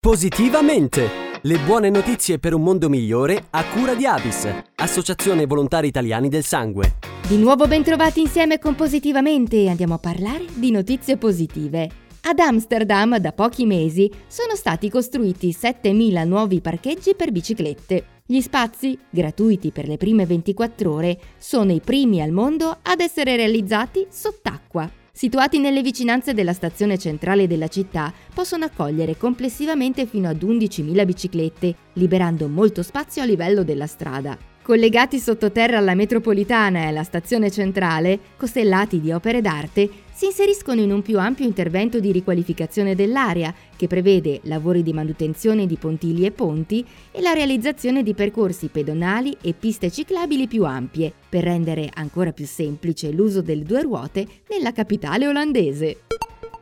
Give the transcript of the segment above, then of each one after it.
Positivamente! Le buone notizie per un mondo migliore a cura di Avis, Associazione Volontari Italiani del Sangue. Di nuovo bentrovati insieme con Positivamente e andiamo a parlare di notizie positive. Ad Amsterdam da pochi mesi sono stati costruiti 7.000 nuovi parcheggi per biciclette. Gli spazi, gratuiti per le prime 24 ore, sono i primi al mondo ad essere realizzati sott'acqua situati nelle vicinanze della stazione centrale della città, possono accogliere complessivamente fino ad 11.000 biciclette, liberando molto spazio a livello della strada. Collegati sottoterra alla metropolitana e alla stazione centrale, costellati di opere d'arte, si inseriscono in un più ampio intervento di riqualificazione dell'area, che prevede lavori di manutenzione di pontili e ponti e la realizzazione di percorsi pedonali e piste ciclabili più ampie, per rendere ancora più semplice l'uso delle due ruote nella capitale olandese.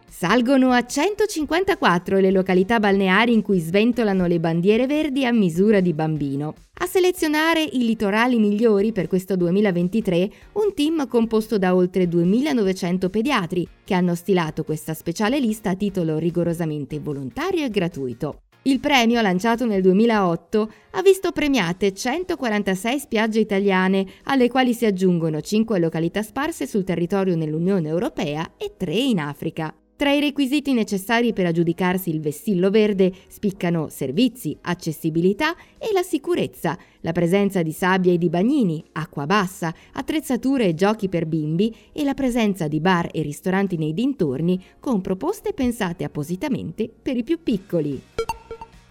Salgono a 154 le località balneari in cui sventolano le bandiere verdi a misura di bambino. Selezionare i litorali migliori per questo 2023 un team composto da oltre 2900 pediatri che hanno stilato questa speciale lista a titolo rigorosamente volontario e gratuito. Il premio, lanciato nel 2008, ha visto premiate 146 spiagge italiane, alle quali si aggiungono 5 località sparse sul territorio nell'Unione Europea e 3 in Africa. Tra i requisiti necessari per aggiudicarsi il vessillo verde spiccano servizi, accessibilità e la sicurezza, la presenza di sabbia e di bagnini, acqua bassa, attrezzature e giochi per bimbi e la presenza di bar e ristoranti nei dintorni con proposte pensate appositamente per i più piccoli.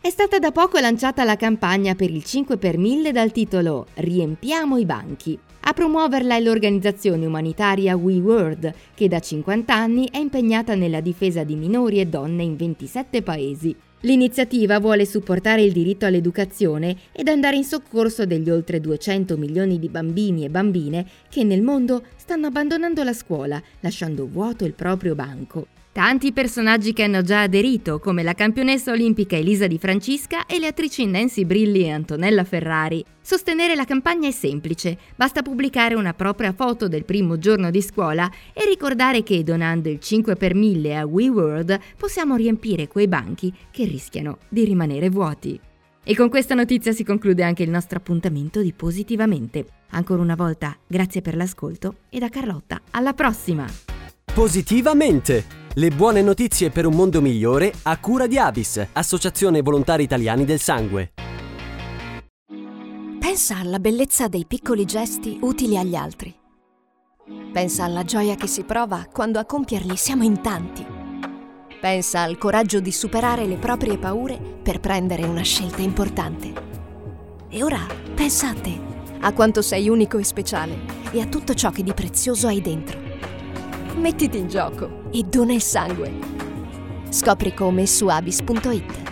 È stata da poco lanciata la campagna per il 5 per 1000 dal titolo Riempiamo i banchi. Promuoverla è l'organizzazione umanitaria We World, che da 50 anni è impegnata nella difesa di minori e donne in 27 paesi. L'iniziativa vuole supportare il diritto all'educazione ed andare in soccorso degli oltre 200 milioni di bambini e bambine che nel mondo stanno abbandonando la scuola, lasciando vuoto il proprio banco. Tanti personaggi che hanno già aderito, come la campionessa olimpica Elisa Di Francisca e le attrici Nancy Brilli e Antonella Ferrari. Sostenere la campagna è semplice, basta pubblicare una propria foto del primo giorno di scuola e ricordare che donando il 5 per 1000 a WeWorld possiamo riempire quei banchi che rischiano di rimanere vuoti. E con questa notizia si conclude anche il nostro appuntamento di Positivamente. Ancora una volta, grazie per l'ascolto e da Carlotta, alla prossima! Positivamente! Le buone notizie per un mondo migliore a cura di Avis, Associazione Volontari Italiani del Sangue. Pensa alla bellezza dei piccoli gesti utili agli altri. Pensa alla gioia che si prova quando a compierli siamo in tanti. Pensa al coraggio di superare le proprie paure per prendere una scelta importante. E ora pensa a te, a quanto sei unico e speciale e a tutto ciò che di prezioso hai dentro. Mettiti in gioco e dona il sangue. Scopri come su abis.it.